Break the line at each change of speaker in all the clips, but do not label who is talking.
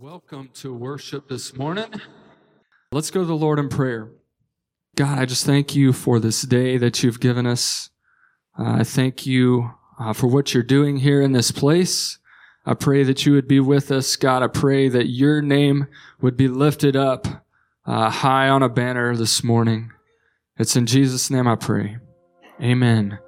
Welcome to worship this morning. Let's go to the Lord in prayer. God, I just thank you for this day that you've given us. Uh, I thank you uh, for what you're doing here in this place. I pray that you would be with us, God. I pray that your name would be lifted up uh, high on a banner this morning. It's in Jesus' name I pray. Amen.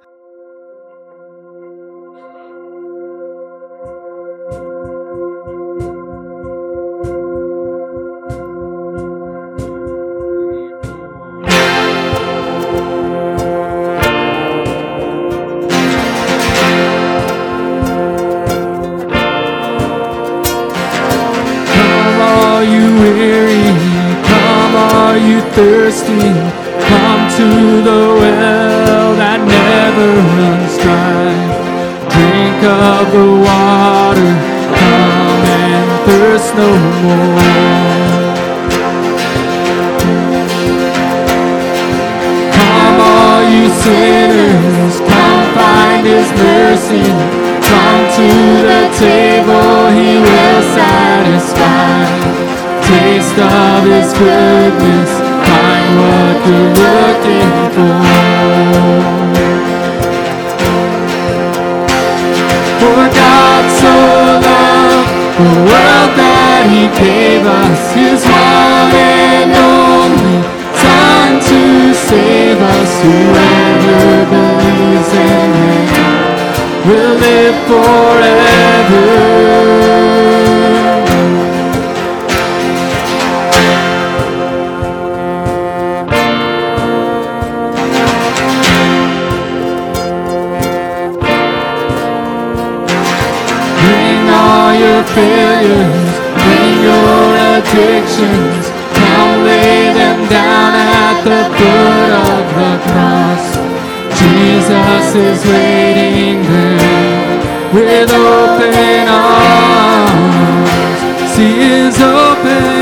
open arms. Sea is open.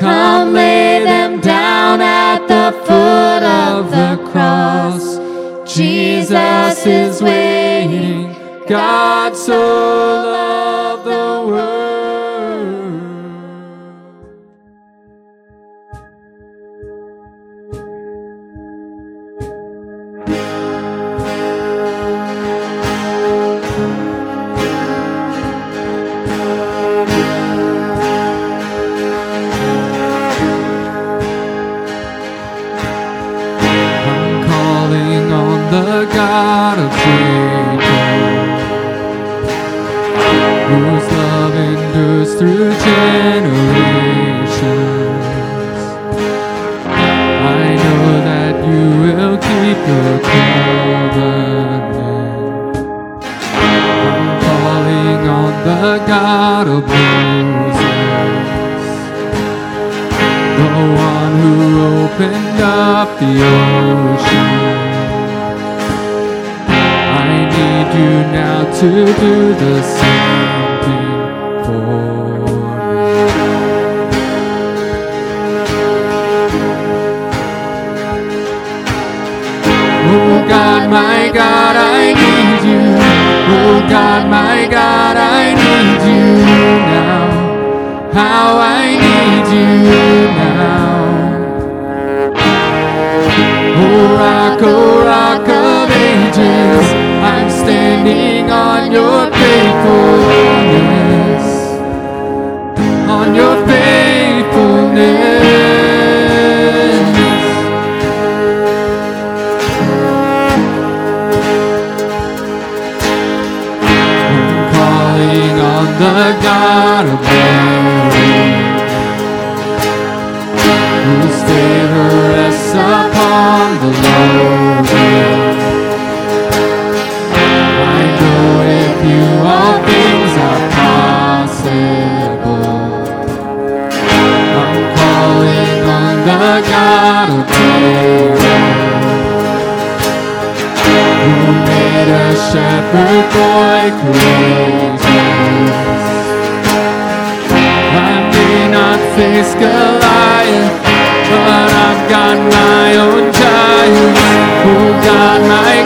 Come lay them down at the foot of the cross. Jesus is waiting, God so the God of glory, whose favor rests upon the lowly. I know with you all things are possible. I'm calling on the God of David who made a shepherd boy courageous. Goliath, but I've got my own giants. Oh God, my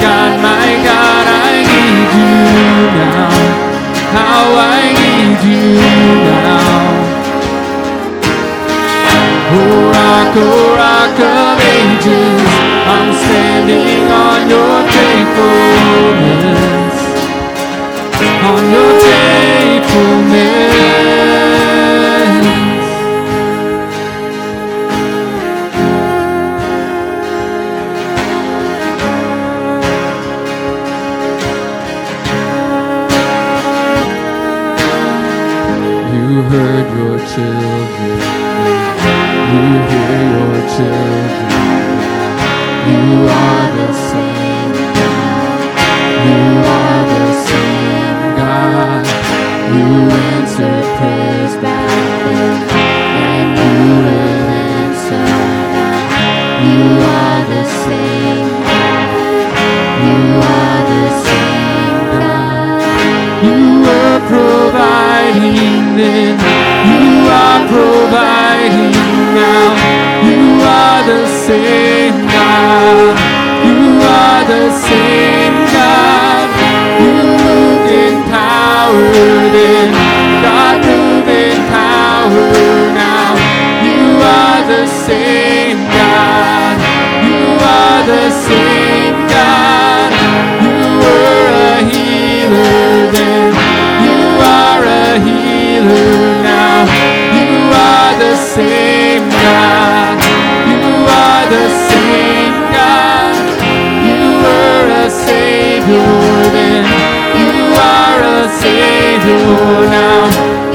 God, my God, I need you now. How I need you now. Oh rock, oh rock of ages, I'm standing on your faithfulness, on your children. You hear your children. You are same God. You are the same God. You moved in power then. God move in power now. You are the same God. You are the same God. You were a healer then. You are a healer now.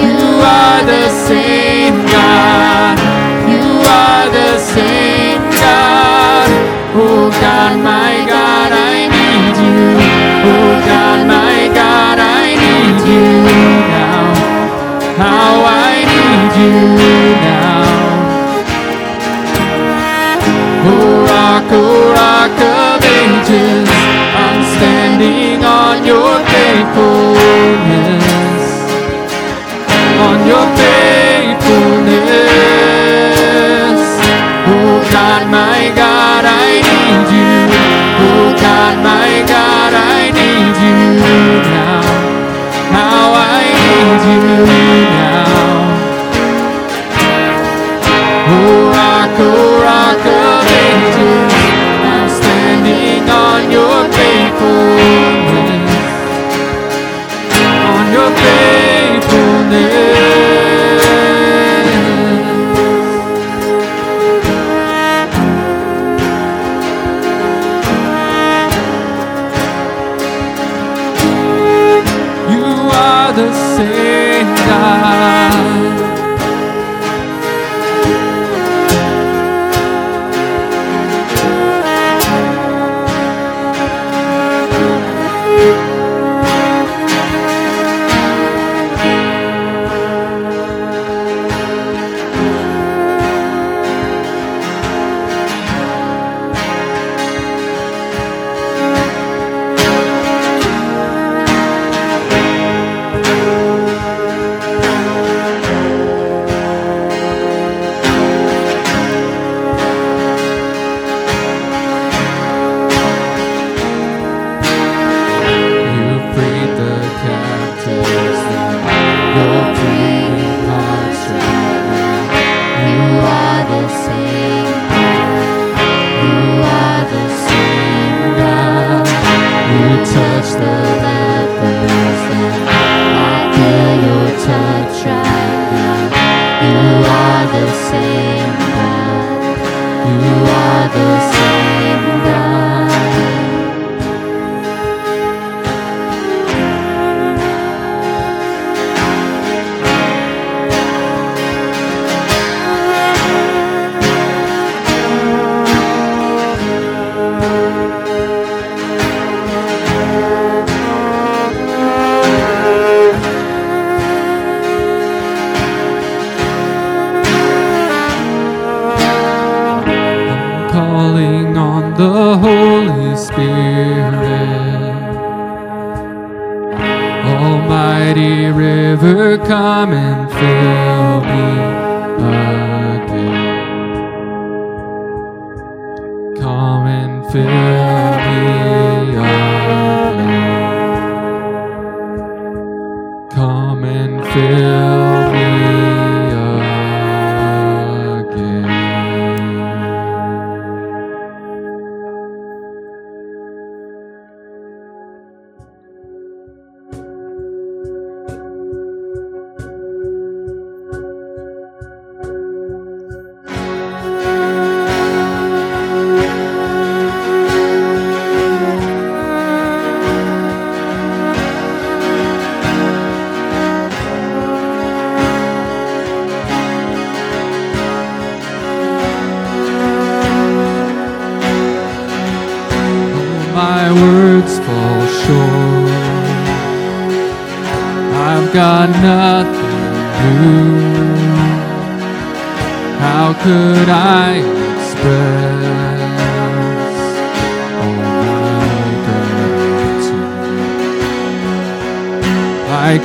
You are the same God. You are the same God. Oh God, my God, I need
you. Oh God, my God, I need you now. How I need you now. Oh rock, oh rock of ages,
I'm standing on your faithful. 지는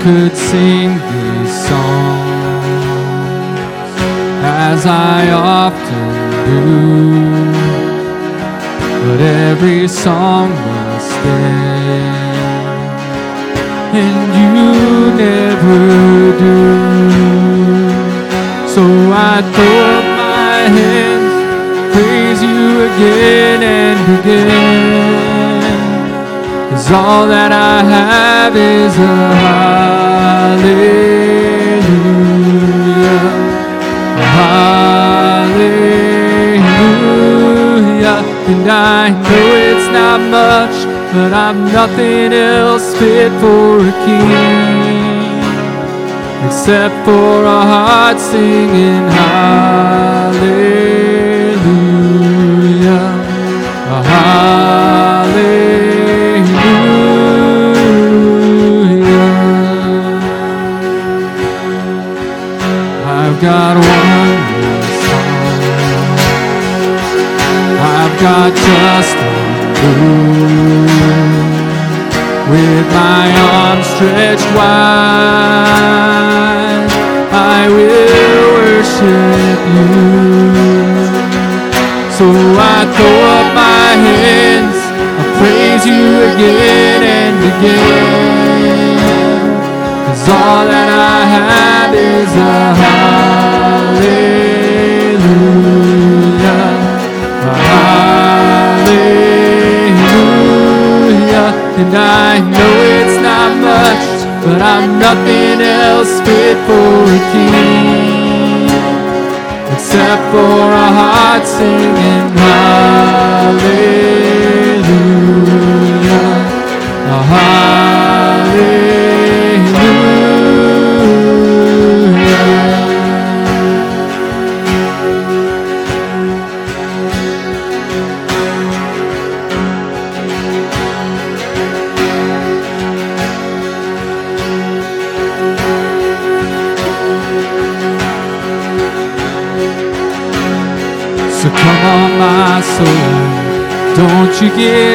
could sing these songs as I often do but every song must end, and you never do. So I throw up my hands, praise you again and again, 'cause all that I have is a hallelujah. Hallelujah. And I know it's not much, but I'm nothing else fit for a king except for a heart singing Hallelujah. A Hallelujah. I've got one more song. I've got just one move. With my arms stretched wide, I will worship you. So I throw up my hands, I praise you again and again. Cause all that I have is a hallelujah.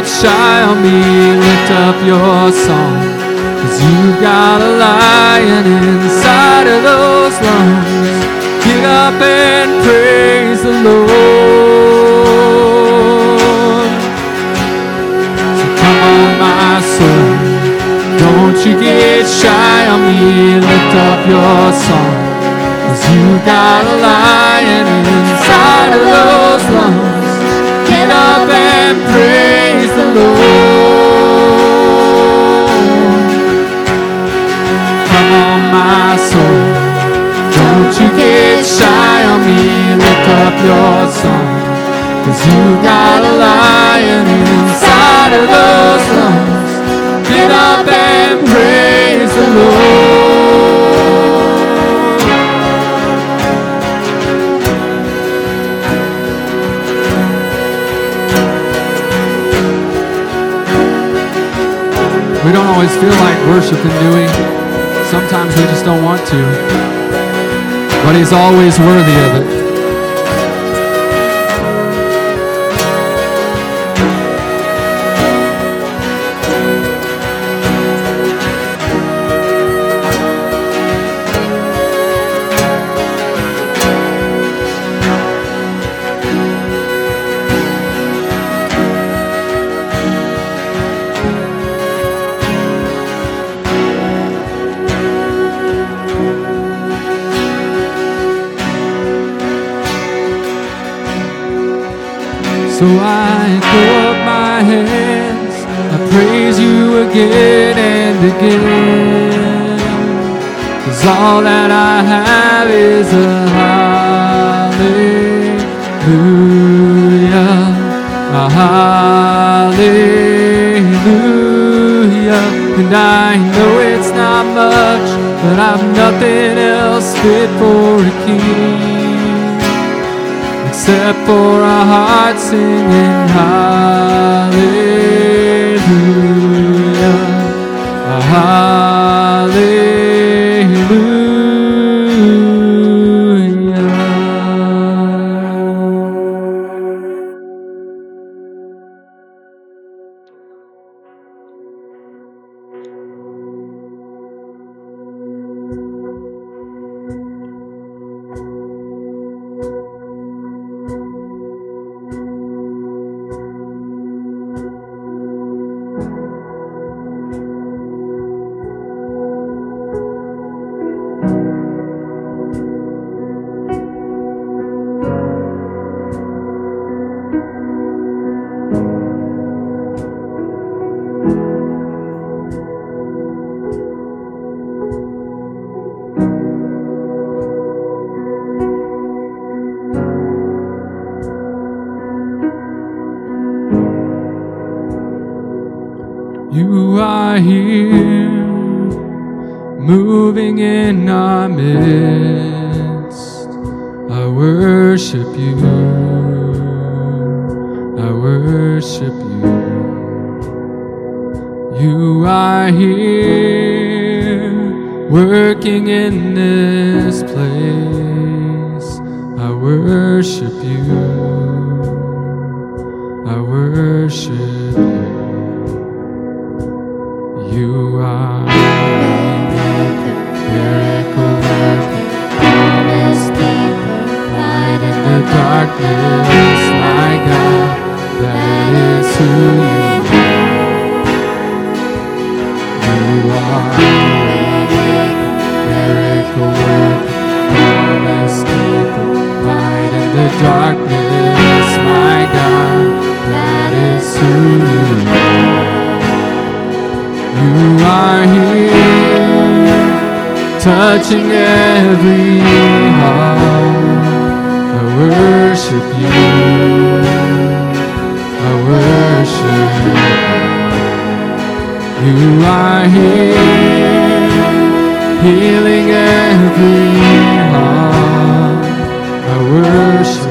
Shy on me, lift up your song. Cause you got a lion inside of those lungs. Get up and praise the Lord. So come on, my soul. Don't you get shy on me, lift up your song. Cause you got a lion inside of those lungs. Get up and praise the Lord. Come on, my soul. Don't you get shy on me, lift up your song. Cause you got a lion inside of those lungs. Get up and praise always feel like worshiping, do we? Sometimes we just don't want to. But He's always worthy of it. I throw up my hands, I praise you again and again. Cause all that I have is a hallelujah, a hallelujah. And I know it's not much, but I've nothing else fit for a king except for our hearts singing hallelujah, hallelujah. Are here, working in this place. I worship you. I worship you. You are the miracle working,
Promise keeper, light in
the darkness, my God, that is who darkness, my God, that is who you are. You are here, touching every heart. I worship you. I worship you. You are here, healing every heart. I worship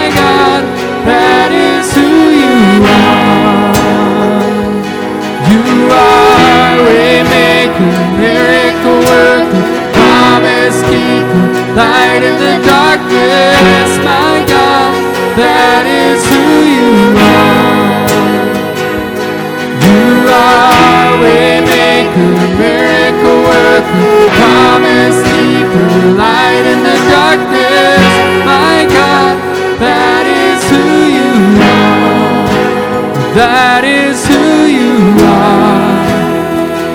keeper, light in the darkness, my God, that is who you are. You are waymaker, miracle worker, promise keeper, light in the darkness, my God, that is who you are. That is who you are.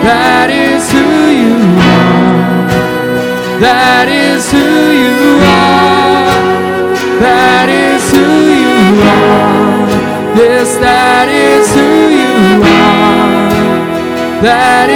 That is who that is who you are. That is who you are. Yes, that is who you are. That is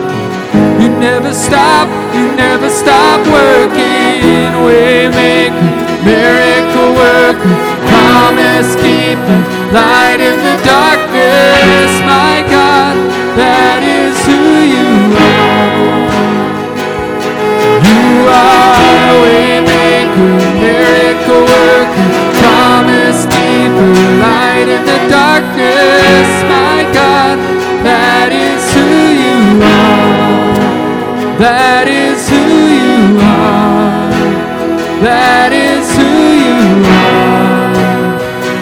never stop. You never stop, working. Waymaker, miracle worker, promise keeper, light in the darkness. That is who you are. That is who you are.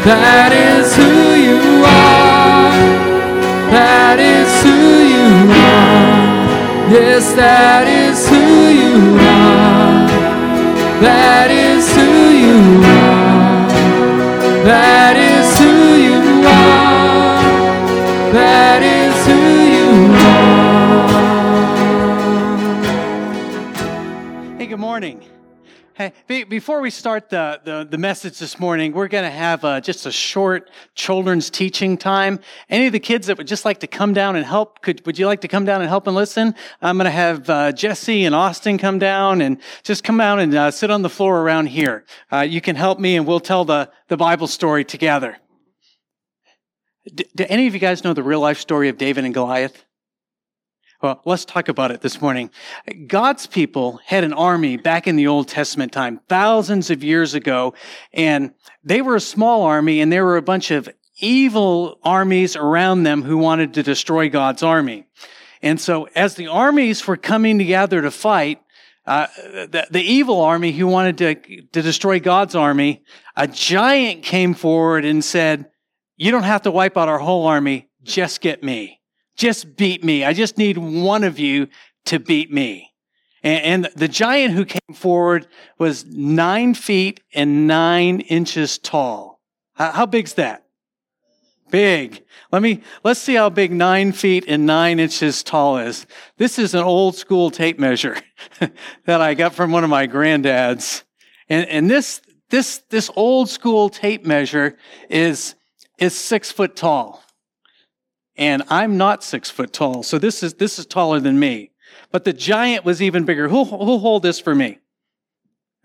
That is who you are. That is who you are. Yes, that is who you are. That is who you are. That
morning. Hey, be- before we start the, the, the message this morning, we're going to have uh, just a short children's teaching time. Any of the kids that would just like to come down and help, could would you like to come down and help and listen? I'm going to have uh, Jesse and Austin come down and just come out and uh, sit on the floor around here. Uh, you can help me, and we'll tell the, the Bible story together. D- do any of you guys know the real life story of David and Goliath? Well, let's talk about it this morning. God's people had an army back in the Old Testament time, thousands of years ago, and they were a small army and there were a bunch of evil armies around them who wanted to destroy God's army. And so as the armies were coming together to fight, uh, the, the evil army who wanted to, to destroy God's army, a giant came forward and said, you don't have to wipe out our whole army, just get me just beat me. I just need one of you to beat me. And, and, the giant who came forward was nine feet and nine inches tall. How, how big's that? Big. Let me, let's see how big nine feet and nine inches tall is. This is an old school tape measure that I got from one of my granddads. And, and this, this, this old school tape measure is, is six foot tall and I'm not six foot tall, so this is this is taller than me. But the giant was even bigger. Who'll, who'll hold this for me?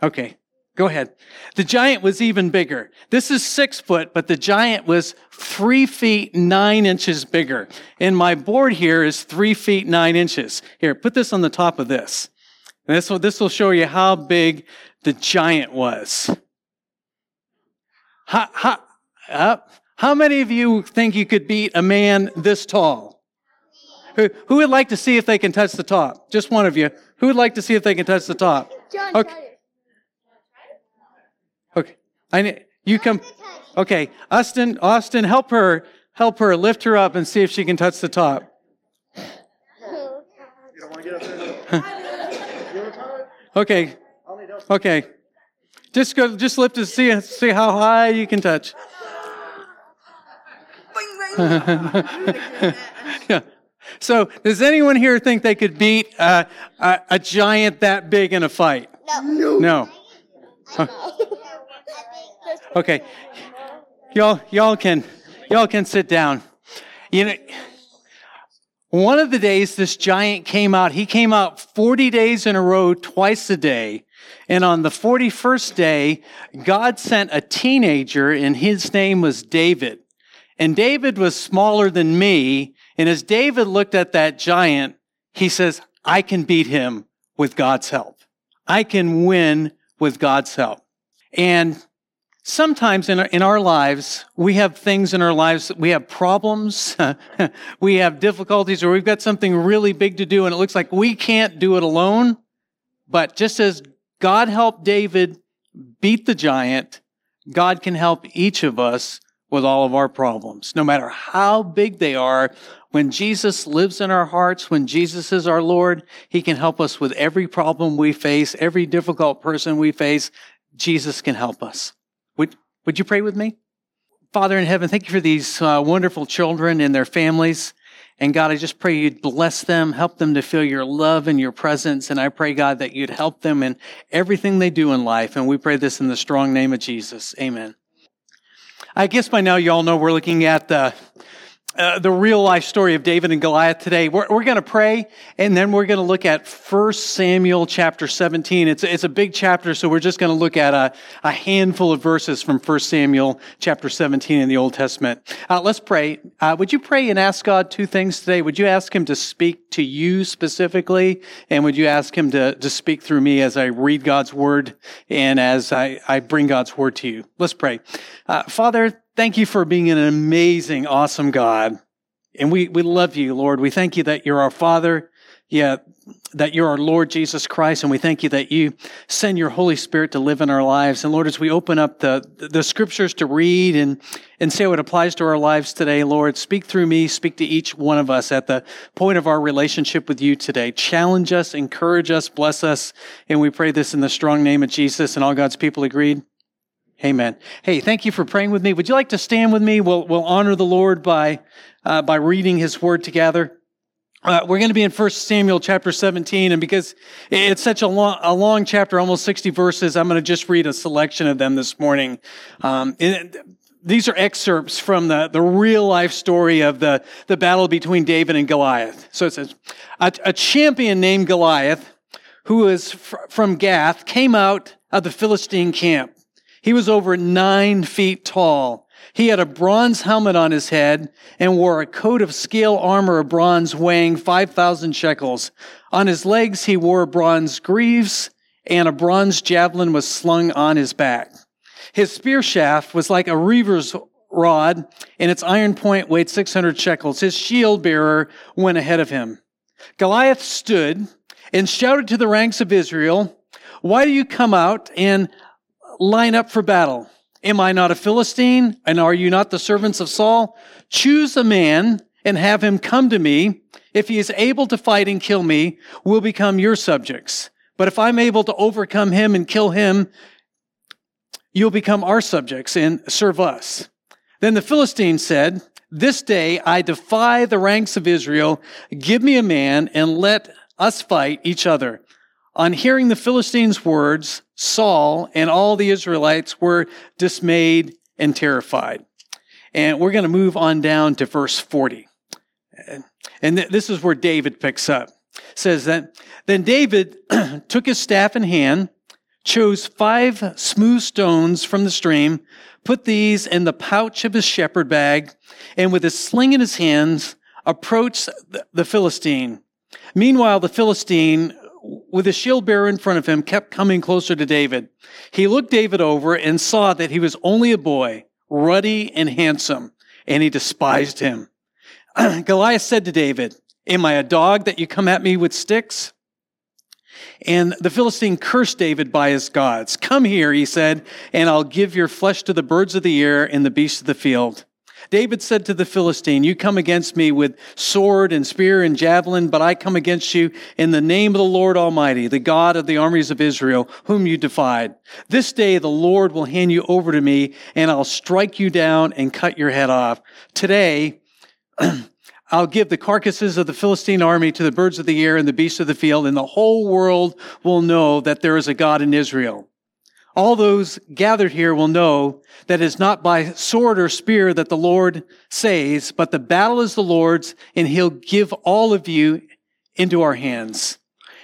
Okay, go ahead. The giant was even bigger. This is six foot, but the giant was three feet nine inches bigger. And my board here is three feet nine inches. Here, put this on the top of this. And this will this will show you how big the giant was. How, how, up. How many of you think you could beat a man this tall? Who, who, would like to see if they can touch the top? Just one of you. Who would like to see if they can touch the top?
John,
okay. Okay. I need, you come. Okay. Austin, Austin, help her, help her, lift her up and see if she can touch the top. okay. Okay. Just go, just lift it, see, see how high you can touch. yeah. So, does anyone here think they could beat uh, a, a, giant that big in a fight?
No.
No. Huh. Okay. Y'all, y'all can, y'all can sit down. You know, one of the days this giant came out, he came out 40 days in a row, twice a day. And on the 41st day, God sent a teenager and his name was David. And David was smaller than me. And as David looked at that giant, he says, I can beat him with God's help. I can win with God's help. And sometimes in our, in our lives, we have things in our lives, we have problems, we have difficulties, or we've got something really big to do, and it looks like we can't do it alone. But just as God helped David beat the giant, God can help each of us with all of our problems, no matter how big they are. When Jesus lives in our hearts, when Jesus is our Lord, He can help us with every problem we face, every difficult person we face. Jesus can help us. Would, would you pray with me? Father in heaven, thank you for these uh, wonderful children and their families. And God, I just pray you'd bless them, help them to feel your love and your presence. And I pray, God, that you'd help them in everything they do in life. And we pray this in the strong name of Jesus. Amen. I guess by now you all know we're looking at the uh, the real life story of David and Goliath today. We're, we're going to pray and then we're going to look at 1 Samuel chapter 17. It's, it's a big chapter, so we're just going to look at a, a handful of verses from 1 Samuel chapter 17 in the Old Testament. Uh, let's pray. Uh, would you pray and ask God two things today? Would you ask Him to speak to you specifically? And would you ask Him to, to speak through me as I read God's word and as I, I bring God's word to you? Let's pray. Uh, Father, Thank you for being an amazing, awesome God. And we, we love you, Lord. We thank you that you're our Father. Yeah, that you're our Lord Jesus Christ. And we thank you that you send your Holy Spirit to live in our lives. And Lord, as we open up the, the scriptures to read and, and say what applies to our lives today, Lord, speak through me, speak to each one of us at the point of our relationship with you today. Challenge us, encourage us, bless us. And we pray this in the strong name of Jesus. And all God's people agreed. Amen. Hey, thank you for praying with me. Would you like to stand with me? We'll, we'll honor the Lord by, uh, by reading his word together. Uh, we're going to be in 1 Samuel chapter 17, and because it's such a long, a long chapter, almost 60 verses, I'm going to just read a selection of them this morning. Um, these are excerpts from the, the real life story of the, the battle between David and Goliath. So it says, a, a champion named Goliath, who is fr- from Gath, came out of the Philistine camp. He was over nine feet tall. He had a bronze helmet on his head and wore a coat of scale armor of bronze weighing 5,000 shekels. On his legs, he wore bronze greaves and a bronze javelin was slung on his back. His spear shaft was like a weaver's rod and its iron point weighed 600 shekels. His shield bearer went ahead of him. Goliath stood and shouted to the ranks of Israel, why do you come out and line up for battle. Am I not a Philistine? And are you not the servants of Saul? Choose a man and have him come to me. If he is able to fight and kill me, we'll become your subjects. But if I'm able to overcome him and kill him, you'll become our subjects and serve us. Then the Philistine said, This day I defy the ranks of Israel. Give me a man and let us fight each other. On hearing the Philistines' words, Saul and all the Israelites were dismayed and terrified. And we're going to move on down to verse 40. And this is where David picks up. It says that then David took his staff in hand, chose five smooth stones from the stream, put these in the pouch of his shepherd bag, and with his sling in his hands, approached the Philistine. Meanwhile, the Philistine with a shield bearer in front of him, kept coming closer to David. He looked David over and saw that he was only a boy, ruddy and handsome, and he despised him. Goliath said to David, Am I a dog that you come at me with sticks? And the Philistine cursed David by his gods. Come here, he said, and I'll give your flesh to the birds of the air and the beasts of the field. David said to the Philistine, You come against me with sword and spear and javelin, but I come against you in the name of the Lord Almighty, the God of the armies of Israel, whom you defied. This day the Lord will hand you over to me, and I'll strike you down and cut your head off. Today, I'll give the carcasses of the Philistine army to the birds of the air and the beasts of the field, and the whole world will know that there is a God in Israel. All those gathered here will know that it is not by sword or spear that the Lord saves, but the battle is the Lord's, and he'll give all of you into our hands.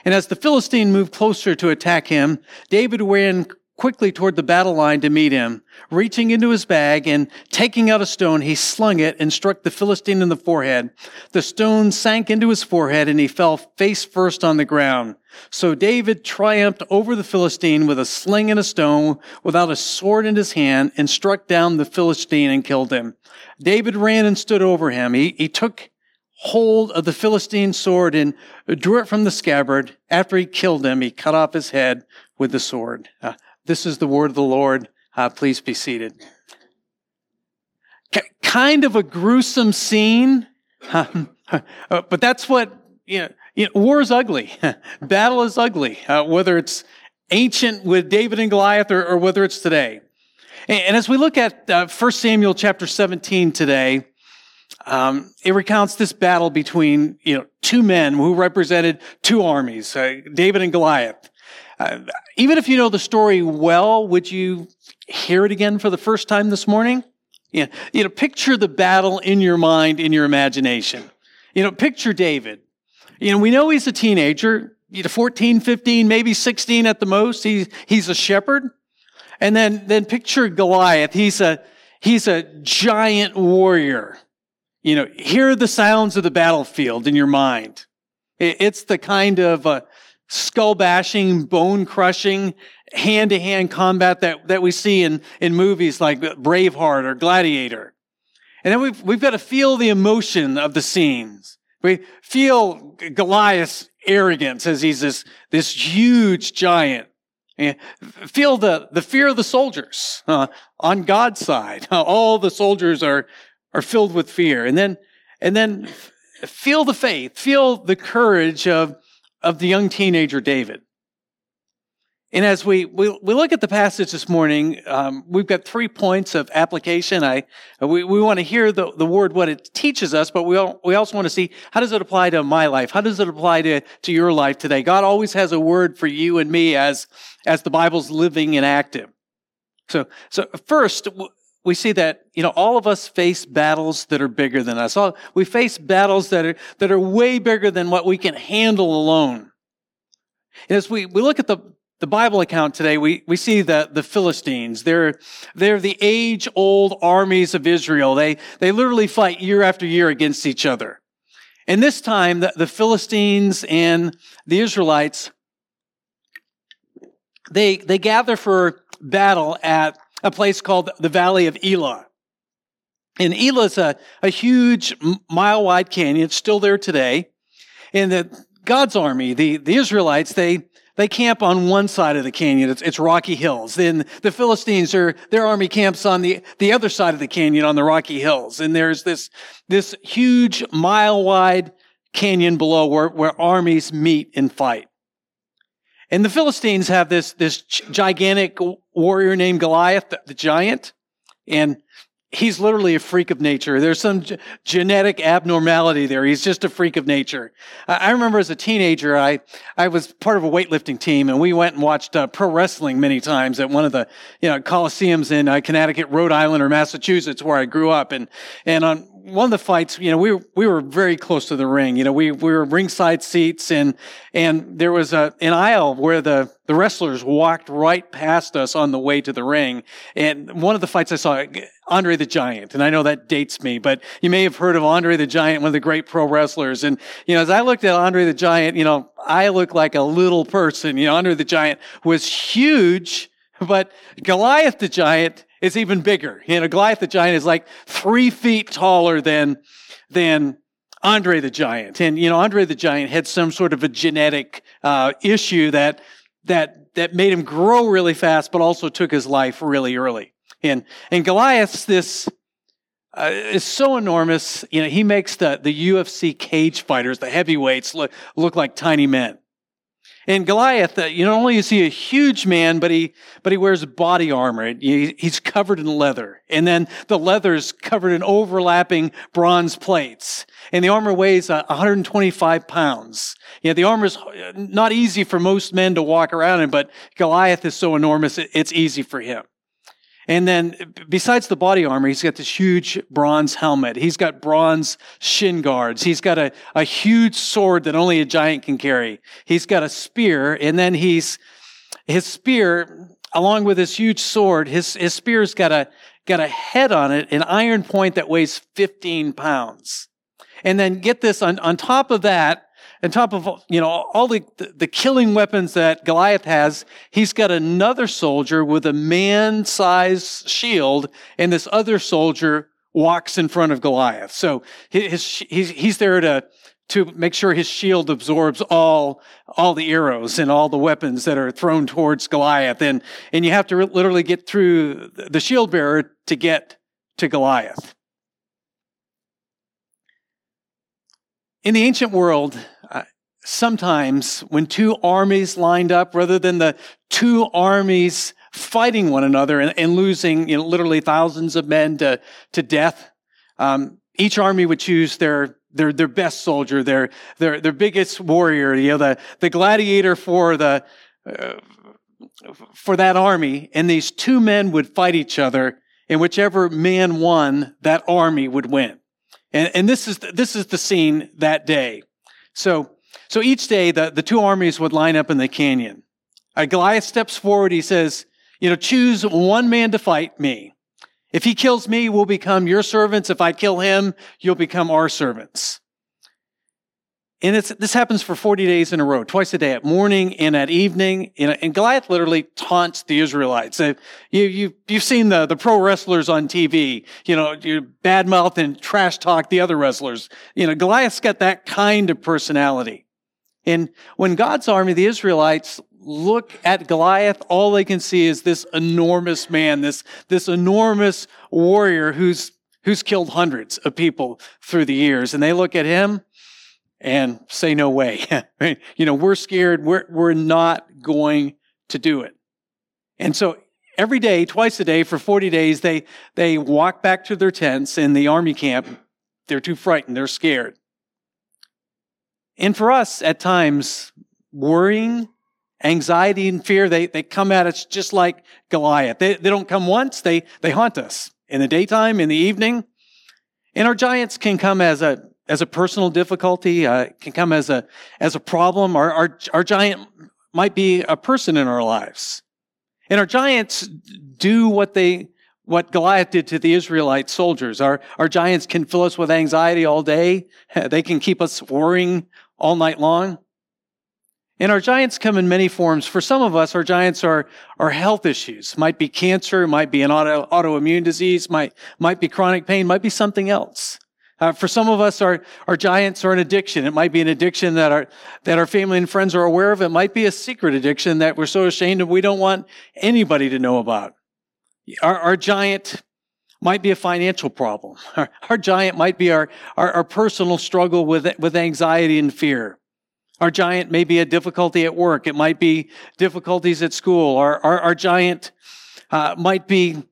And as the Philistine moved closer to attack him, David ran quickly toward the battle line to meet him. Reaching into his bag and taking out a stone, he slung it and struck the Philistine in the forehead. The stone sank into his forehead and he fell face first on the ground. So David triumphed over the Philistine with a sling and a stone without a sword in his hand and struck down the Philistine and killed him. David ran and stood over him. He, he took hold of the Philistine sword and drew it from the scabbard. After he killed him, he cut off his head with the sword. Uh, this is the word of the Lord. Uh, please be seated. K- kind of a gruesome scene, uh, but that's what, you know, you know, war is ugly. Battle is ugly, uh, whether it's ancient with David and Goliath or, or whether it's today. And, and, as we look at uh, 1 Samuel chapter 17 today, um, it recounts this battle between you know two men who represented two armies, uh, David and Goliath. Uh, even if you know the story well, would you hear it again for the first time this morning? Yeah, you know, picture the battle in your mind, in your imagination. You know, picture David. You know, we know he's a teenager, you know, 14, 15, maybe 16 at the most. He's, he's a shepherd. And then, then picture Goliath. He's a, he's a giant warrior. You know, hear the sounds of the battlefield in your mind. It's the kind of, uh, skull bashing, bone crushing, hand to hand combat that, that we see in, in movies like Braveheart or Gladiator. And then we've, we've got to feel the emotion of the scenes. We feel Goliath's arrogance as he's this, this huge giant. And feel the, the fear of the soldiers uh, on God's side. All the soldiers are, are filled with fear. And then, and then feel the faith, feel the courage of, of the young teenager David. And as we, we, we look at the passage this morning, um, we've got three points of application. I, we, we want to hear the, the word, what it teaches us, but we, all, we also want to see how does it apply to my life? How does it apply to, to your life today? God always has a word for you and me as, as the Bible's living and active. So, so first, we see that, you know, all of us face battles that are bigger than us. All, we face battles that are, that are way bigger than what we can handle alone. And as we, we look at the, the Bible account today, we, we see the, the Philistines. They're, they're the age old armies of Israel. They, they literally fight year after year against each other. And this time, the, the Philistines and the Israelites, they, they gather for battle at a place called the Valley of Elah. And Elah is a, a huge mile wide canyon. It's still there today. And the God's army, the, the Israelites, they, they camp on one side of the canyon. It's, it's rocky hills. Then the Philistines are, their army camps on the, the other side of the canyon on the rocky hills. And there's this, this huge mile wide canyon below where, where armies meet and fight. And the Philistines have this, this gigantic warrior named Goliath, the, the giant. And he's literally a freak of nature. There's some g- genetic abnormality there. He's just a freak of nature. I, I, remember as a teenager, I, I was part of a weightlifting team and we went and watched uh, pro wrestling many times at one of the, you know, coliseums in uh, Connecticut, Rhode Island, or Massachusetts where I grew up. And, and on one of the fights, you know, we we were very close to the ring. You know, we we were ringside seats, and and there was a an aisle where the the wrestlers walked right past us on the way to the ring. And one of the fights I saw, Andre the Giant, and I know that dates me, but you may have heard of Andre the Giant, one of the great pro wrestlers. And you know, as I looked at Andre the Giant, you know, I looked like a little person. You know, Andre the Giant was huge, but Goliath the Giant is even bigger. You know, Goliath the giant is like three feet taller than, than Andre the giant. And, you know, Andre the giant had some sort of a genetic, uh, issue that, that, that made him grow really fast, but also took his life really early. And, and Goliath's this, uh, is so enormous. You know, he makes the, the UFC cage fighters, the heavyweights look, look like tiny men. And Goliath, uh, you not only is he a huge man, but he, but he wears body armor. He, he's covered in leather. And then the leather's covered in overlapping bronze plates. And the armor weighs uh, 125 pounds. You know, the armor is not easy for most men to walk around in, but Goliath is so enormous, it's easy for him. And then uh, besides the body armor, he's got this huge bronze helmet. He's got bronze shin guards. He's got a, a huge sword that only a giant can carry. He's got a spear. And then he's, his spear, along with his huge sword, his, his spear's got a, got a head on it, an iron point that weighs 15 pounds. And then get this on, on top of that, on top of you know all the, the killing weapons that Goliath has, he's got another soldier with a man-sized shield, and this other soldier walks in front of Goliath. So his, he's, he's there to to make sure his shield absorbs all all the arrows and all the weapons that are thrown towards Goliath, and and you have to literally get through the shield bearer to get to Goliath. In the ancient world, sometimes when two armies lined up, rather than the two armies fighting one another and, and losing you know, literally thousands of men to, to death, um, each army would choose their their their best soldier, their their their biggest warrior, you know, the the gladiator for the uh, for that army, and these two men would fight each other, and whichever man won, that army would win. And and this is this is the scene that day. So so each day, the, the two armies would line up in the canyon. Uh, Goliath steps forward. He says, you know, choose one man to fight me. If he kills me, we'll become your servants. If I kill him, you'll become our servants. And this happens for 40 days in a row, twice a day, at morning and at evening. And, Goliath literally taunts the Israelites. You, you, you've seen the, the pro wrestlers on TV, you know, you badmouth and trash talk the other wrestlers. You know, Goliath's got that kind of personality. And when God's army, the Israelites, look at Goliath, all they can see is this enormous man, this, this enormous warrior who's, who's killed hundreds of people through the years. And they look at him and say, no way. you know, we're scared. We're, we're not going to do it. And so every day, twice a day for 40 days, they, they walk back to their tents in the army camp. They're too frightened. They're scared. And for us, at times, worrying, anxiety, and fear, they, they come at us just like Goliath. They, they don't come once, they, they haunt us in the daytime, in the evening. And our giants can come as a, as a personal difficulty, uh, can come as a, as a problem. Our, our, our giant might be a person in our lives. And our giants do what they, what Goliath did to the Israelite soldiers. Our, our giants can fill us with anxiety all day. They can keep us worrying all night long. And our giants come in many forms. For some of us, our giants are, are health issues. Might be cancer, might be an auto, autoimmune disease, might, might be chronic pain, might be something else. Uh, for some of us, our, our giants are an addiction. It might be an addiction that our, that our family and friends are aware of. It might be a secret addiction that we're so ashamed of we don't want anybody to know about. Our, our giant might be a financial problem. Our, our giant might be our, our, our, personal struggle with, with anxiety and fear. Our giant may be a difficulty at work. It might be difficulties at school. Our, our, our giant uh, might be,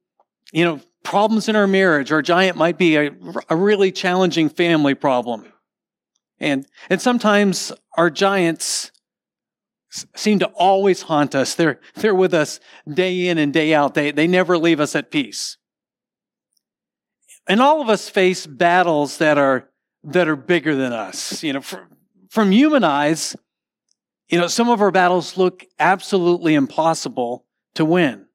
you know, problems in our marriage. Our giant might be a, a really challenging family problem. And, and sometimes our giants seem to always haunt us. They're, they're with us day in and day out. They, they never leave us at peace. And all of us face battles that are, that are bigger than us. You know, from, from human eyes, you know, some of our battles look absolutely impossible to win.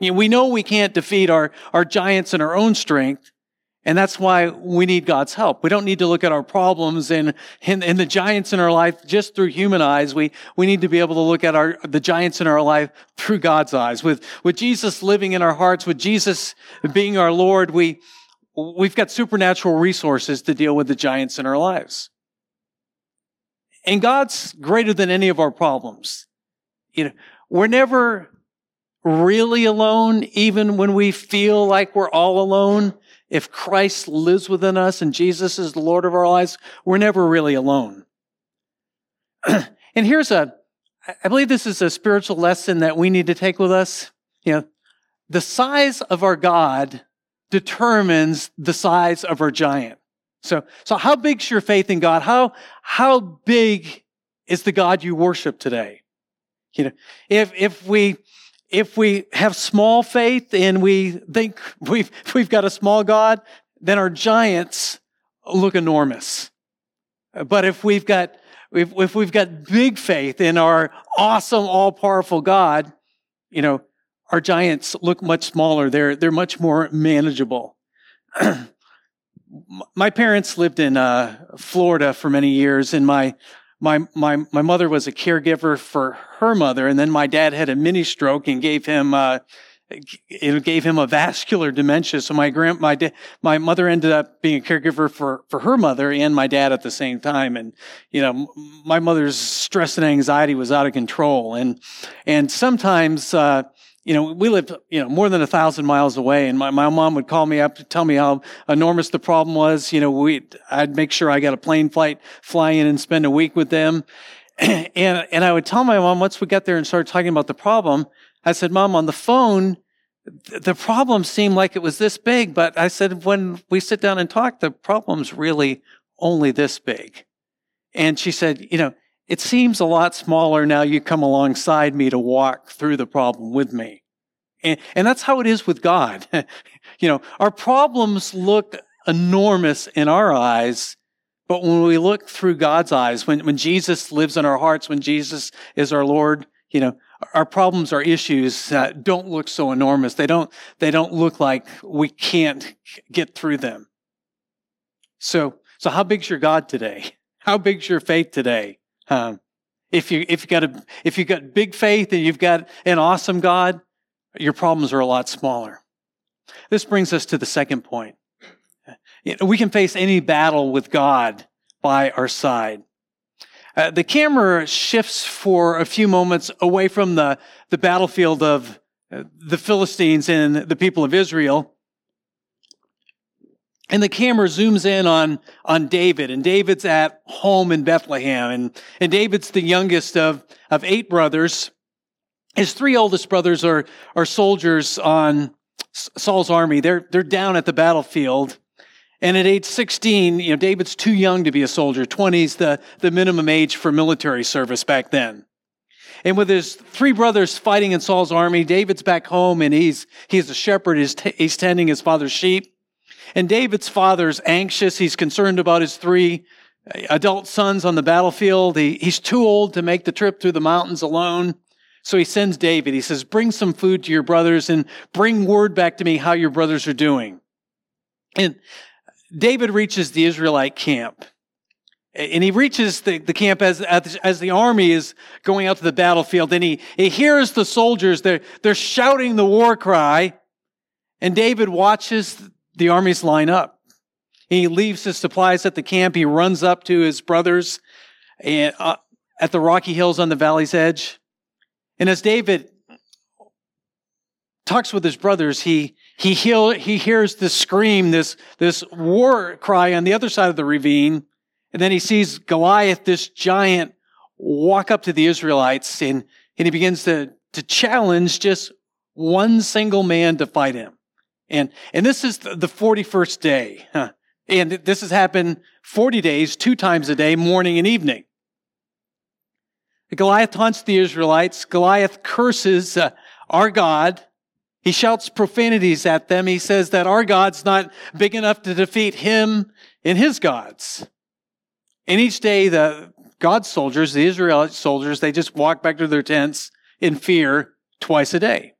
You know, we know we can't defeat our, our giants in our own strength, and that's why we need God's help. We don't need to look at our problems and, and, and, the giants in our life just through human eyes. We, we need to be able to look at our, the giants in our life through God's eyes. With, with Jesus living in our hearts, with Jesus being our Lord, we, we've got supernatural resources to deal with the giants in our lives. And God's greater than any of our problems. You know, we're never really alone, even when we feel like we're all alone. If Christ lives within us and Jesus is the Lord of our lives, we're never really alone. and here's a, I believe this is a spiritual lesson that we need to take with us. You know, the size of our God determines the size of our giant. So, so how big's your faith in God? How, how big is the God you worship today? You know, if, if we, if we have small faith and we think we've, we've got a small God, then our giants look enormous. But if we've got, if, if we've got big faith in our awesome, all powerful God, you know, our giants look much smaller. They're, they're much more manageable. my parents lived in uh, Florida for many years, and my my my my mother was a caregiver for her mother, and then my dad had a mini stroke and gave him uh, it gave him a vascular dementia. So my grand my da- my mother ended up being a caregiver for for her mother and my dad at the same time, and you know my mother's stress and anxiety was out of control, and and sometimes. Uh, you know, we lived, you know, more than a thousand miles away and my, my mom would call me up to tell me how enormous the problem was. You know, we, I'd make sure I got a plane flight, fly in and spend a week with them. And, and I would tell my mom once we got there and started talking about the problem, I said, mom, on the phone, the problem seemed like it was this big, but I said, when we sit down and talk, the problem's really only this big. And she said, you know, it seems a lot smaller now you come alongside me to walk through the problem with me. And, and that's how it is with God. you know, our problems look enormous in our eyes, but when we look through God's eyes, when, when Jesus lives in our hearts, when Jesus is our Lord, you know, our problems, our issues uh, don't look so enormous. They don't, they don't look like we can't get through them. So, so how big's your God today? How big's your faith today? Um, if you if you got a if you got big faith and you've got an awesome God, your problems are a lot smaller. This brings us to the second point. You know, we can face any battle with God by our side. Uh, the camera shifts for a few moments away from the, the battlefield of uh, the Philistines and the people of Israel and the camera zooms in on, on David, and David's at home in Bethlehem, and, and David's the youngest of, of eight brothers. His three oldest brothers are, are soldiers on Saul's army. They're, they're down at the battlefield. And at age 16, you know, David's too young to be a soldier. 20 is the, the minimum age for military service back then. And with his three brothers fighting in Saul's army, David's back home and he's, he's a shepherd. He's, t- he's tending his father's sheep. And David's father's anxious. He's concerned about his three adult sons on the battlefield. He, he's too old to make the trip through the mountains alone. So he sends David. He says, bring some food to your brothers and bring word back to me how your brothers are doing. And David reaches the Israelite camp. And he reaches the, the camp as, as the army is going out to the battlefield. And he, he hears the soldiers. They're, they're shouting the war cry. And David watches the armies line up. He leaves his supplies at the camp. He runs up to his brothers uh, at the rocky hills on the valley's edge. And as David talks with his brothers, he, he, heal, he hears this scream, this, this war cry on the other side of the ravine. And then he sees Goliath, this giant, walk up to the Israelites and, and he begins to, to challenge just one single man to fight him. And, and this is the 41st day. Huh. And this has happened 40 days, two times a day, morning and evening. Goliath taunts the Israelites. Goliath curses uh, our God. He shouts profanities at them. He says that our God's not big enough to defeat him and his gods. And each day, the God's soldiers, the Israelite soldiers, they just walk back to their tents in fear twice a day.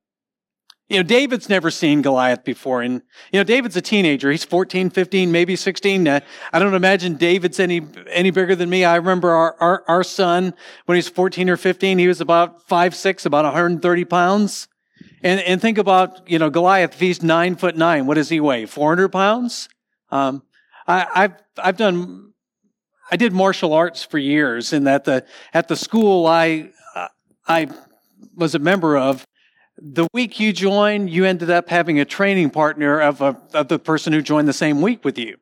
You know, David's never seen Goliath before. And, you know, David's a teenager. He's 14, 15, maybe 16. Uh, I don't imagine David's any, any bigger than me. I remember our, our, our son, when he was 14 or 15, he was about five, six, about 130 pounds. And, and think about, you know, Goliath, if he's nine foot nine, what does he weigh? 400 pounds? Um, I, I've, I've done, I did martial arts for years and at the, at the school I, I was a member of, the week you joined, you ended up having a training partner of, a, of the person who joined the same week with you.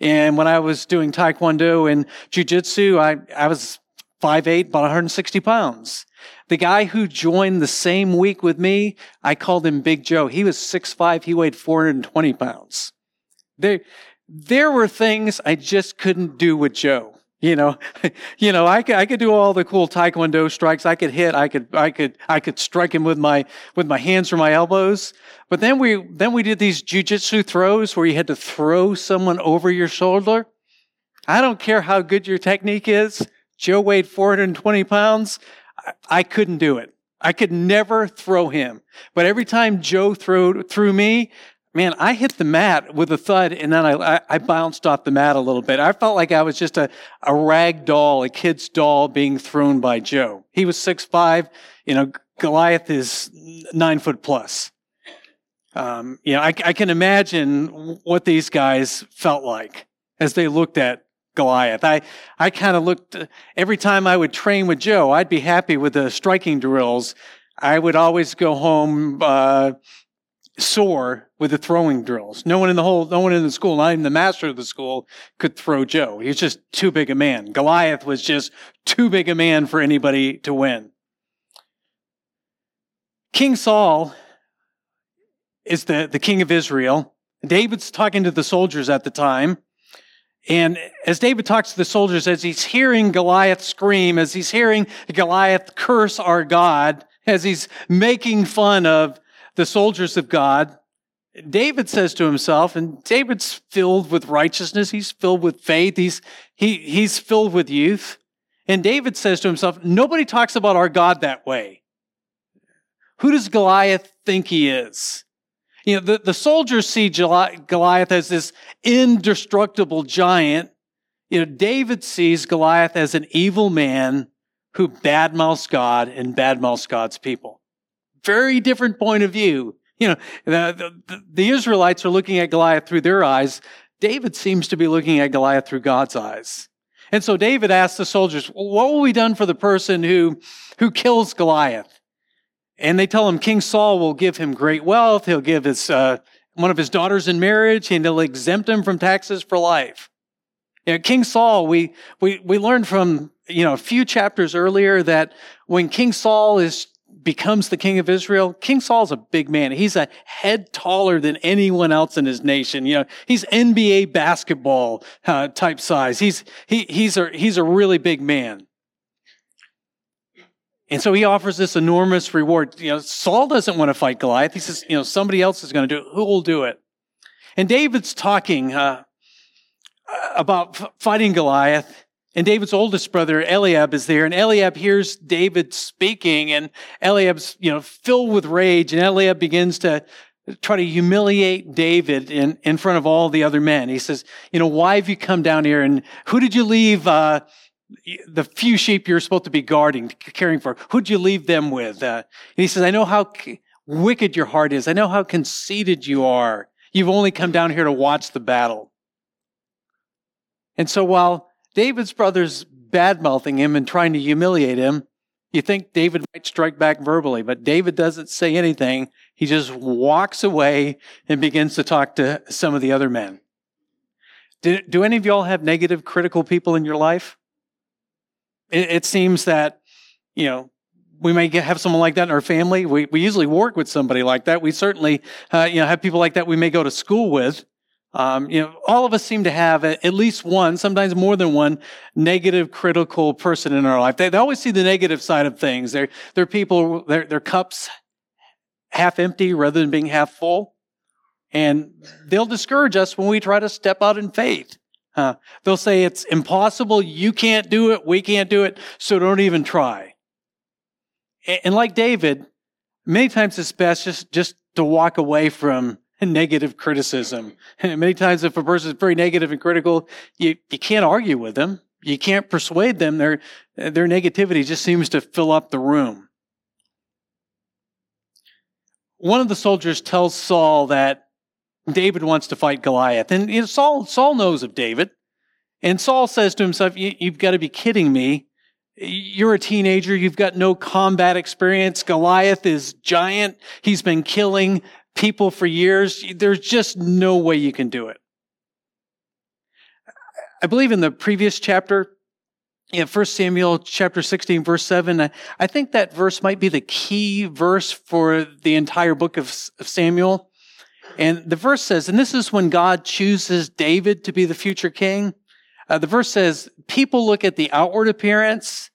And when I was doing Taekwondo and Jiu-Jitsu, I, I was 5'8", about 160 pounds. The guy who joined the same week with me, I called him Big Joe. He was 6'5", he weighed 420 pounds. There, there were things I just couldn't do with Joe. You know, you know, I could, I could do all the cool taekwondo strikes. I could hit. I could, I could, I could strike him with my, with my hands or my elbows. But then we, then we did these jujitsu throws where you had to throw someone over your shoulder. I don't care how good your technique is. Joe weighed 420 pounds. I, I couldn't do it. I could never throw him. But every time Joe threw, threw me, man, I hit the mat with a thud and then I, I, bounced off the mat a little bit. I felt like I was just a, a rag doll, a kid's doll being thrown by Joe. He was six five. You know, Goliath is nine foot plus. Um, you know, I, I can imagine what these guys felt like as they looked at Goliath. I, I kind of looked, every time I would train with Joe, I'd be happy with the striking drills. I would always go home, uh, sore with the throwing drills. No one in the whole, no one in the school, not even the master of the school could throw Joe. He was just too big a man. Goliath was just too big a man for anybody to win. King Saul is the, the king of Israel. David's talking to the soldiers at the time. And as David talks to the soldiers, as he's hearing Goliath scream, as he's hearing Goliath curse our God, as he's making fun of the soldiers of God, David says to himself, and David's filled with righteousness, he's filled with faith, he's, he, he's filled with youth. And David says to himself, nobody talks about our God that way. Who does Goliath think he is? You know, the, the soldiers see Goliath as this indestructible giant. You know, David sees Goliath as an evil man who badmouths God and badmouths God's people very different point of view. You know, the, the, the Israelites are looking at Goliath through their eyes. David seems to be looking at Goliath through God's eyes. And so David asks the soldiers, what will be done for the person who, who kills Goliath? And they tell him King Saul will give him great wealth. He'll give his, uh, one of his daughters in marriage and he'll exempt him from taxes for life. You know, King Saul, we, we, we learned from, you know, a few chapters earlier that when King Saul is becomes the king of Israel, King Saul's a big man. He's a head taller than anyone else in his nation. You know, he's NBA basketball uh, type size. He's he he's a he's a really big man. And so he offers this enormous reward. You know, Saul doesn't want to fight Goliath. He says, you know, somebody else is going to do it. Who will do it? And David's talking uh, about f- fighting Goliath. And David's oldest brother, Eliab, is there, and Eliab hears David speaking, and Eliab's, you know, filled with rage, and Eliab begins to try to humiliate David in, in front of all the other men. He says, you know, why have you come down here, and who did you leave, uh, the few sheep you're supposed to be guarding, caring for? Who'd you leave them with? Uh, and he says, I know how wicked your heart is. I know how conceited you are. You've only come down here to watch the battle. And so while David's brothers bad mouthing him and trying to humiliate him. You think David might strike back verbally, but David doesn't say anything. He just walks away and begins to talk to some of the other men. Do, do any of y'all have negative, critical people in your life? It, it seems that, you know, we may get, have someone like that in our family. We, we usually work with somebody like that. We certainly, uh, you know, have people like that we may go to school with. Um, you know, all of us seem to have at least one, sometimes more than one, negative, critical person in our life. They, they always see the negative side of things. They're, people, their, cups half empty rather than being half full. And they'll discourage us when we try to step out in faith. They'll say it's impossible. You can't do it. We can't do it. So don't even try. And, and like David, many times it's best just, just to walk away from negative criticism. And many times if a person is very negative and critical, you, you can't argue with them. You can't persuade them. Their, their negativity just seems to fill up the room. One of the soldiers tells Saul that David wants to fight Goliath. And you know, Saul, Saul knows of David. And Saul says to himself, You've got to be kidding me. You're a teenager. You've got no combat experience. Goliath is giant. He's been killing people for years. There's just no way you can do it. I believe in the previous chapter, in 1 Samuel chapter 16, verse 7, I, think that verse might be the key verse for the entire book of, of Samuel. And the verse says, and this is when God chooses David to be the future king. Uh, the verse says, people look at the outward appearance,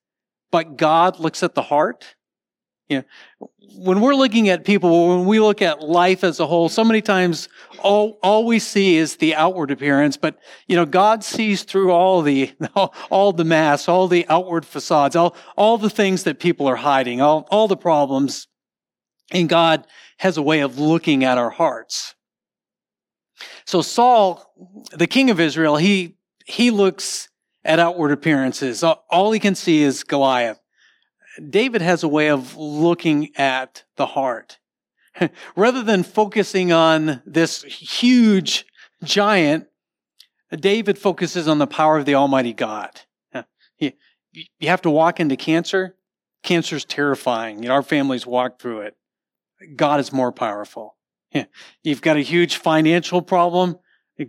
but God looks at the heart. You know, when we're looking at people, when we look at life as a whole, so many times all, all we see is the outward appearance, but you know, God sees through all the, all, all the masks, all the outward facades, all, all the things that people are hiding, all, all the problems. And God has a way of looking at our hearts. So Saul, the king of Israel, he, he looks at outward appearances. All he can see is Goliath. David has a way of looking at the heart. Rather than focusing on this huge giant, David focuses on the power of the Almighty God. You, have to walk into cancer. Cancer is terrifying. You know, our families walked through it. God is more powerful. You've got a huge financial problem.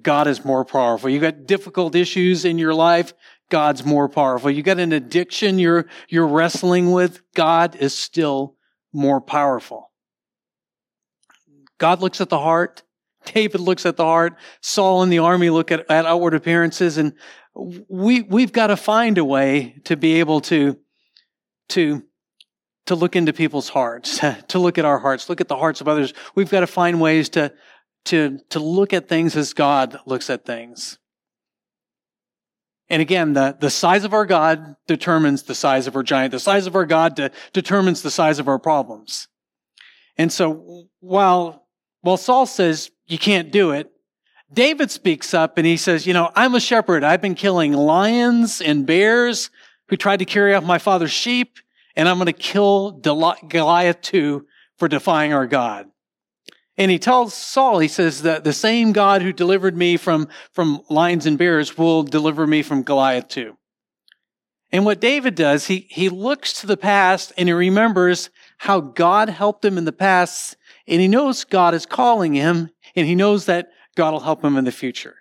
God is more powerful. You've got difficult issues in your life. God's more powerful. You got an addiction you're, you're wrestling with. God is still more powerful. God looks at the heart. David looks at the heart. Saul and the army look at, at outward appearances. And we, we've got to find a way to be able to, to, to look into people's hearts, to look at our hearts, look at the hearts of others. We've got to find ways to, to, to look at things as God looks at things. And again, the, the size of our God determines the size of our giant. The size of our God de- determines the size of our problems. And so while, while Saul says you can't do it, David speaks up and he says, you know, I'm a shepherd. I've been killing lions and bears who tried to carry off my father's sheep, and I'm going to kill Goliath too for defying our God. And he tells Saul, he says that the same God who delivered me from, from lions and bears will deliver me from Goliath too. And what David does, he, he looks to the past and he remembers how God helped him in the past and he knows God is calling him and he knows that God will help him in the future.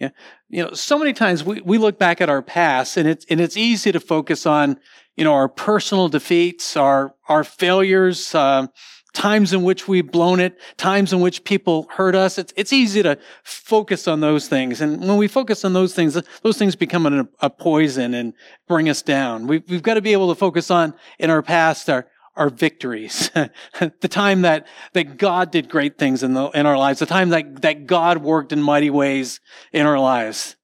Yeah. You know, so many times we, we look back at our past and it's, and it's easy to focus on, you know, our personal defeats, our, our failures, uh, times in which we've blown it, times in which people hurt us. It's, it's easy to focus on those things. And when we focus on those things, those things become a, a poison and bring us down. We've, we've got to be able to focus on in our past, our, our victories, the time that, that God did great things in, the, in our lives, the time that, that God worked in mighty ways in our lives.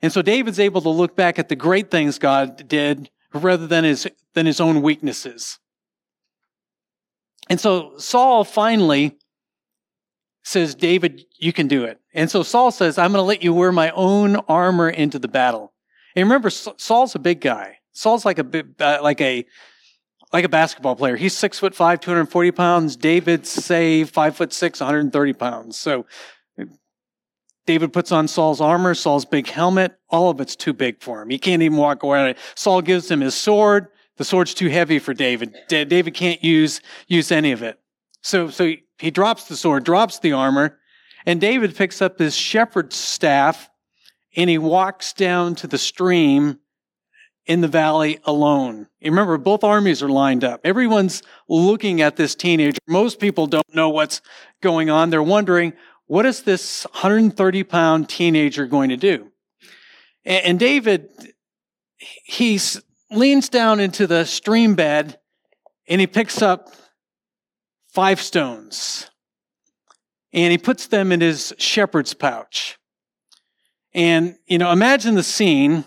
And so David's able to look back at the great things God did rather than his, than his own weaknesses. And so Saul finally says, David, you can do it. And so Saul says, I'm going to let you wear my own armor into the battle. And remember, Saul's a big guy. Saul's like a big, uh, like a, like a basketball player. He's six foot five, 240 pounds. David's say five foot six, 130 pounds. So David puts on Saul's armor, Saul's big helmet. All of it's too big for him. He can't even walk around it. Saul gives him his sword. The sword's too heavy for David. David can't use, use any of it. So, so he, he drops the sword, drops the armor, and David picks up his shepherd's staff and he walks down to the stream in the valley alone. Remember, both armies are lined up. Everyone's looking at this teenager. Most people don't know what's going on. They're wondering, what is this 130 pound teenager going to do? And David, he's leans down into the stream bed and he picks up five stones and he puts them in his shepherd's pouch. And, you know, imagine the scene.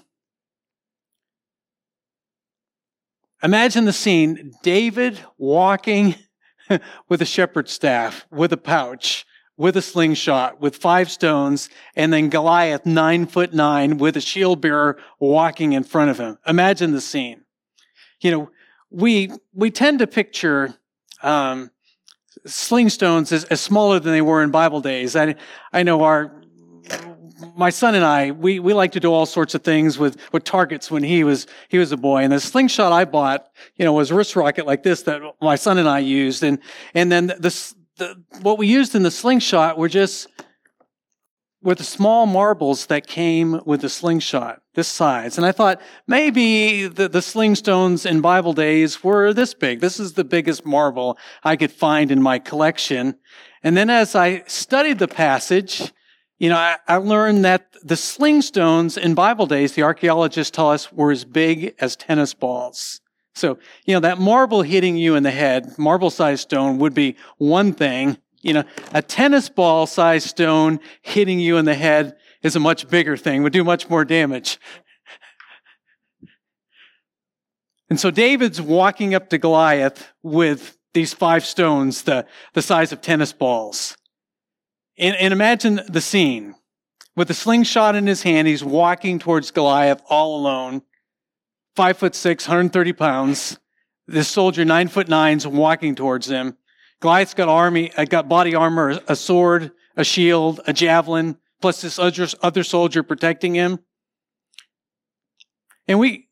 Imagine the scene David walking with a shepherd's staff, with a pouch, with a slingshot, with five stones, and then Goliath, nine foot nine, with a shield bearer walking in front of him. Imagine the scene. You know, we, we tend to picture, um, sling stones as, as smaller than they were in Bible days. I, I know our, my son and I, we, we like to do all sorts of things with, with targets when he was, he was a boy. And the slingshot I bought, you know, was wrist rocket like this that my son and I used. And, and then this, the, what we used in the slingshot were just were the small marbles that came with the slingshot, this size. And I thought maybe the, the sling stones in Bible days were this big. This is the biggest marble I could find in my collection. And then as I studied the passage, you know, I, I learned that the slingstones in Bible days, the archaeologists tell us, were as big as tennis balls. So, you know, that marble hitting you in the head, marble sized stone would be one thing. You know, a tennis ball sized stone hitting you in the head is a much bigger thing, would do much more damage. And so David's walking up to Goliath with these five stones, the, the size of tennis balls. And, and imagine the scene. With a slingshot in his hand, he's walking towards Goliath all alone, five foot six, 130 pounds. This soldier, nine foot nine, is walking towards him. Goliath's got army, uh, got body armor, a sword, a shield, a javelin, plus this other, other soldier protecting him. And we,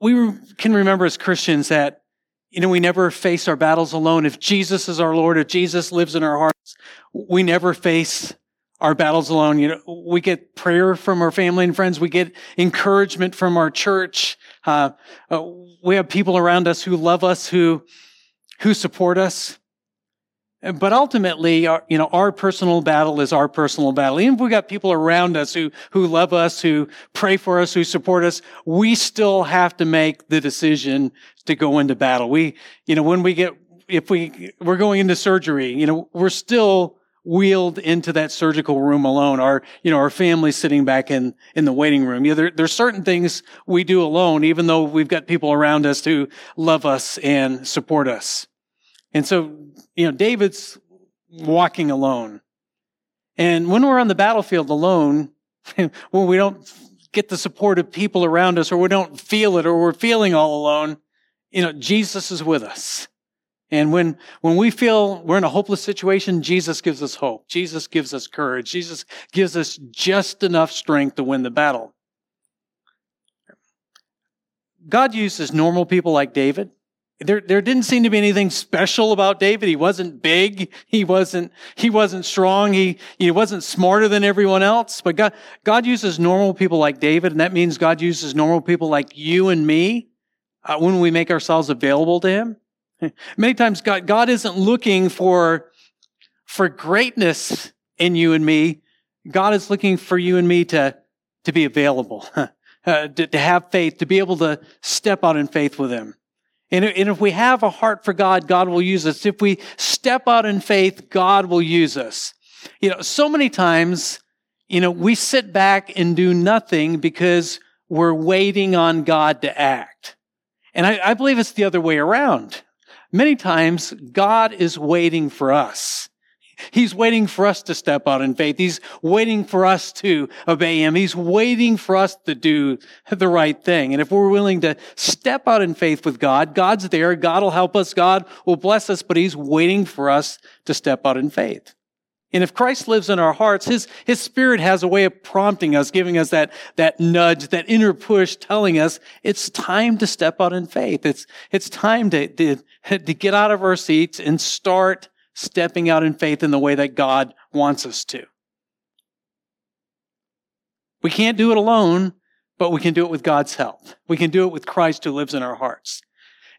we can remember as Christians that, you know, we never face our battles alone. If Jesus is our Lord, if Jesus lives in our hearts, we never face our battles alone. You know, we get prayer from our family and friends. We get encouragement from our church. Uh, uh, we have people around us who love us, who, who support us. But ultimately, our, you know, our personal battle is our personal battle. Even if we got people around us who, who love us, who pray for us, who support us, we still have to make the decision to go into battle. We, you know, when we get, if we, we're going into surgery, you know, we're still wheeled into that surgical room alone. Our, you know, our family sitting back in, in the waiting room. You know, there, there's certain things we do alone, even though we've got people around us who love us and support us. And so, you know, David's walking alone. And when we're on the battlefield alone, when we don't get the support of people around us or we don't feel it or we're feeling all alone, you know, Jesus is with us. And when, when we feel we're in a hopeless situation, Jesus gives us hope. Jesus gives us courage. Jesus gives us just enough strength to win the battle. God uses normal people like David there, there didn't seem to be anything special about David. He wasn't big. He wasn't, he wasn't strong. He, he wasn't smarter than everyone else. But God, God uses normal people like David, and that means God uses normal people like you and me uh, when we make ourselves available to Him. Many times God, God isn't looking for, for greatness in you and me. God is looking for you and me to, to be available, uh, to, to have faith, to be able to step out in faith with Him. And if we have a heart for God, God will use us. If we step out in faith, God will use us. You know, so many times, you know, we sit back and do nothing because we're waiting on God to act. And I, I believe it's the other way around. Many times, God is waiting for us. He's waiting for us to step out in faith. He's waiting for us to obey Him. He's waiting for us to do the right thing. And if we're willing to step out in faith with God, God's there. God will help us. God will bless us, but He's waiting for us to step out in faith. And if Christ lives in our hearts, His, His Spirit has a way of prompting us, giving us that, that nudge, that inner push, telling us it's time to step out in faith. It's, it's time to, to, to get out of our seats and start stepping out in faith in the way that God wants us to. We can't do it alone, but we can do it with God's help. We can do it with Christ who lives in our hearts.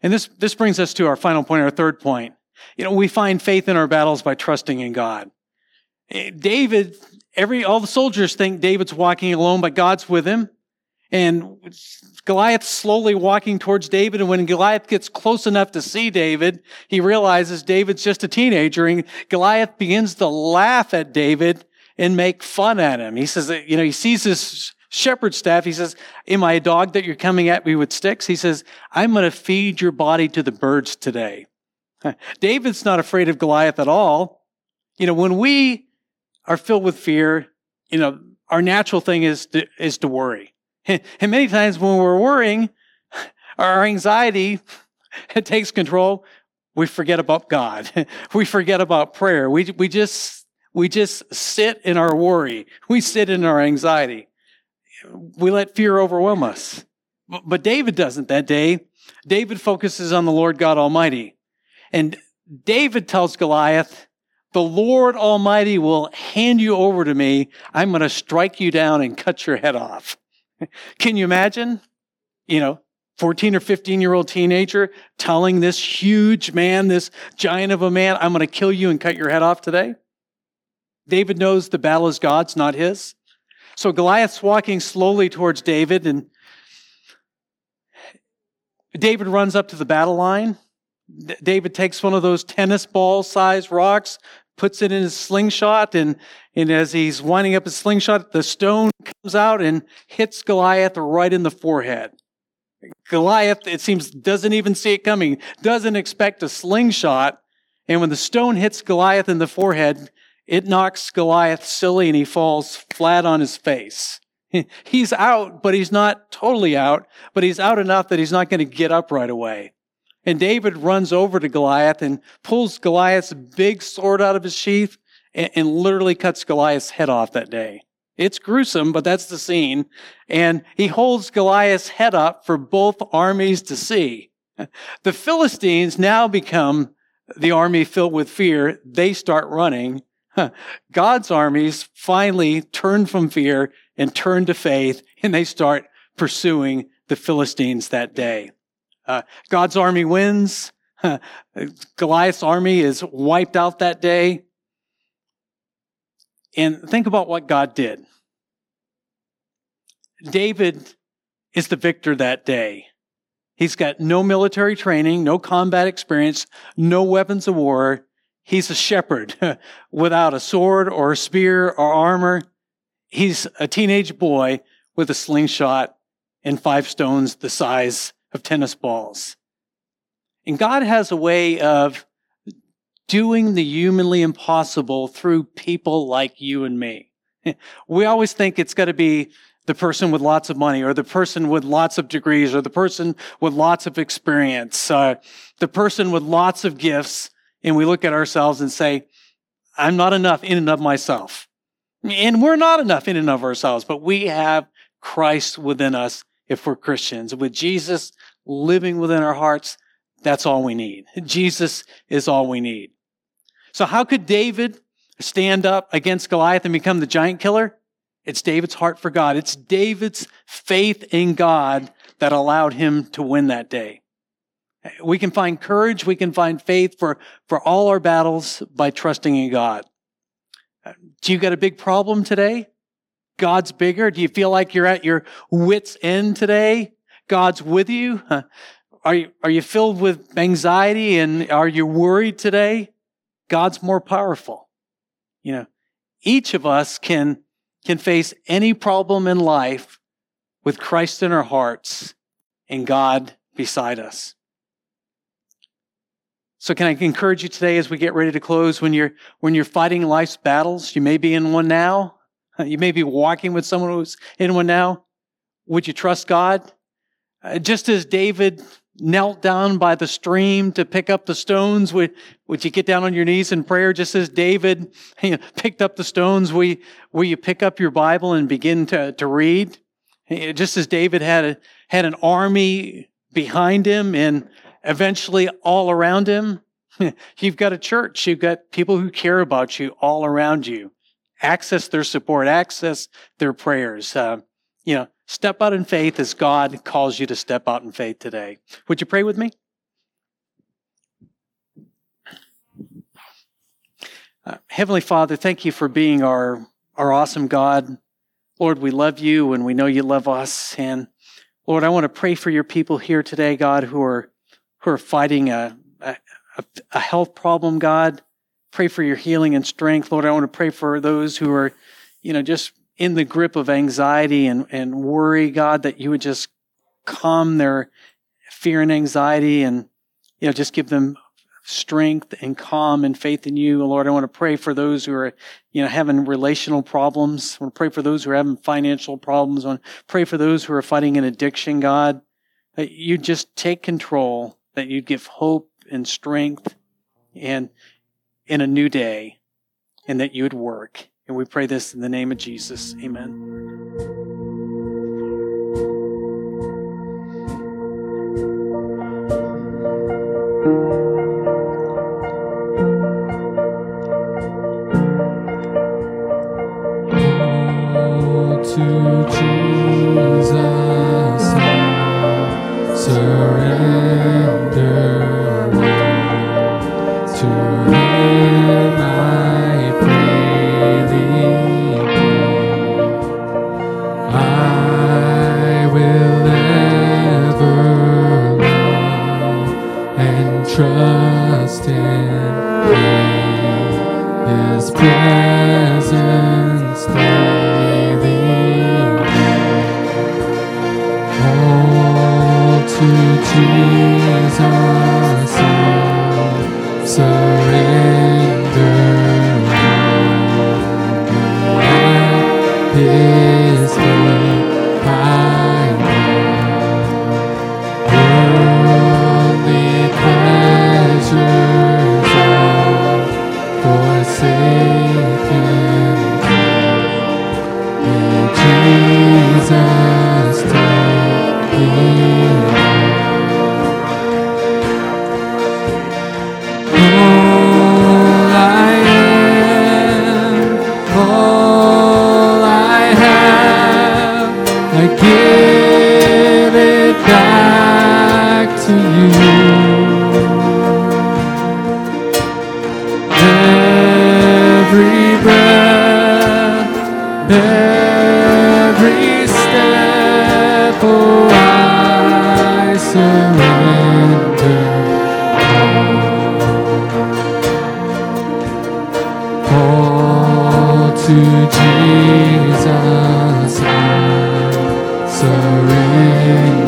And this, this brings us to our final point, our third point. You know, we find faith in our battles by trusting in God. David, every, all the soldiers think David's walking alone, but God's with him. And Goliath's slowly walking towards David. And when Goliath gets close enough to see David, he realizes David's just a teenager. And Goliath begins to laugh at David and make fun at him. He says, you know, he sees his shepherd staff. He says, Am I a dog that you're coming at me with sticks? He says, I'm going to feed your body to the birds today. David's not afraid of Goliath at all. You know, when we are filled with fear, you know, our natural thing is to, is to worry. And many times when we're worrying, our anxiety takes control. We forget about God. We forget about prayer. We, we just, we just sit in our worry. We sit in our anxiety. We let fear overwhelm us. But David doesn't that day. David focuses on the Lord God Almighty. And David tells Goliath, the Lord Almighty will hand you over to me. I'm going to strike you down and cut your head off. Can you imagine? You know, 14 or 15 year old teenager telling this huge man, this giant of a man, I'm going to kill you and cut your head off today. David knows the battle is God's, not his. So Goliath's walking slowly towards David, and David runs up to the battle line. David takes one of those tennis ball sized rocks, puts it in his slingshot, and, and as he's winding up his slingshot, the stone comes out and hits Goliath right in the forehead. Goliath, it seems, doesn't even see it coming, doesn't expect a slingshot. And when the stone hits Goliath in the forehead, it knocks Goliath silly and he falls flat on his face. He's out, but he's not totally out, but he's out enough that he's not going to get up right away. And David runs over to Goliath and pulls Goliath's big sword out of his sheath and, and literally cuts Goliath's head off that day. It's gruesome, but that's the scene. And he holds Goliath's head up for both armies to see. The Philistines now become the army filled with fear. They start running. God's armies finally turn from fear and turn to faith, and they start pursuing the Philistines that day. Uh, God's army wins. Goliath's army is wiped out that day. And think about what God did. David is the victor that day. He's got no military training, no combat experience, no weapons of war. He's a shepherd without a sword or a spear or armor. He's a teenage boy with a slingshot and five stones the size of tennis balls. And God has a way of doing the humanly impossible through people like you and me. We always think it's got to be the person with lots of money or the person with lots of degrees or the person with lots of experience, uh, the person with lots of gifts. And we look at ourselves and say, I'm not enough in and of myself. And we're not enough in and of ourselves, but we have Christ within us if we're Christians. With Jesus living within our hearts, that's all we need. Jesus is all we need. So how could David stand up against Goliath and become the giant killer? It's David's heart for God. It's David's faith in God that allowed him to win that day. We can find courage, we can find faith for, for all our battles by trusting in God. Do you got a big problem today? God's bigger? Do you feel like you're at your wits end today? God's with you? Are you, are you filled with anxiety and are you worried today? God's more powerful. You know, each of us can, can face any problem in life with Christ in our hearts and God beside us. So can I encourage you today as we get ready to close when you're, when you're fighting life's battles, you may be in one now. You may be walking with someone who's in one now. Would you trust God? Uh, just as David knelt down by the stream to pick up the stones, would, would you get down on your knees in prayer? Just as David you know, picked up the stones, will you, will you pick up your Bible and begin to, to read? Just as David had a, had an army behind him and eventually all around him, you've got a church. You've got people who care about you all around you. Access their support, access their prayers. Uh, you know, step out in faith as God calls you to step out in faith today. Would you pray with me? Uh, Heavenly Father, thank you for being our, our awesome God. Lord, we love you and we know you love us. And Lord, I want to pray for your people here today, God, who are, who are fighting a, a, a health problem, God. Pray for your healing and strength. Lord, I want to pray for those who are, you know, just in the grip of anxiety and, and worry, God, that you would just calm their fear and anxiety and, you know, just give them strength and calm and faith in you. Lord, I want to pray for those who are, you know, having relational problems. I want to pray for those who are having financial problems. I want to pray for those who are fighting an addiction, God, that you just take control, that you give hope and strength and in a new day and that you would work. And we pray this in the name of Jesus. Amen.
to to Jesus I surrender.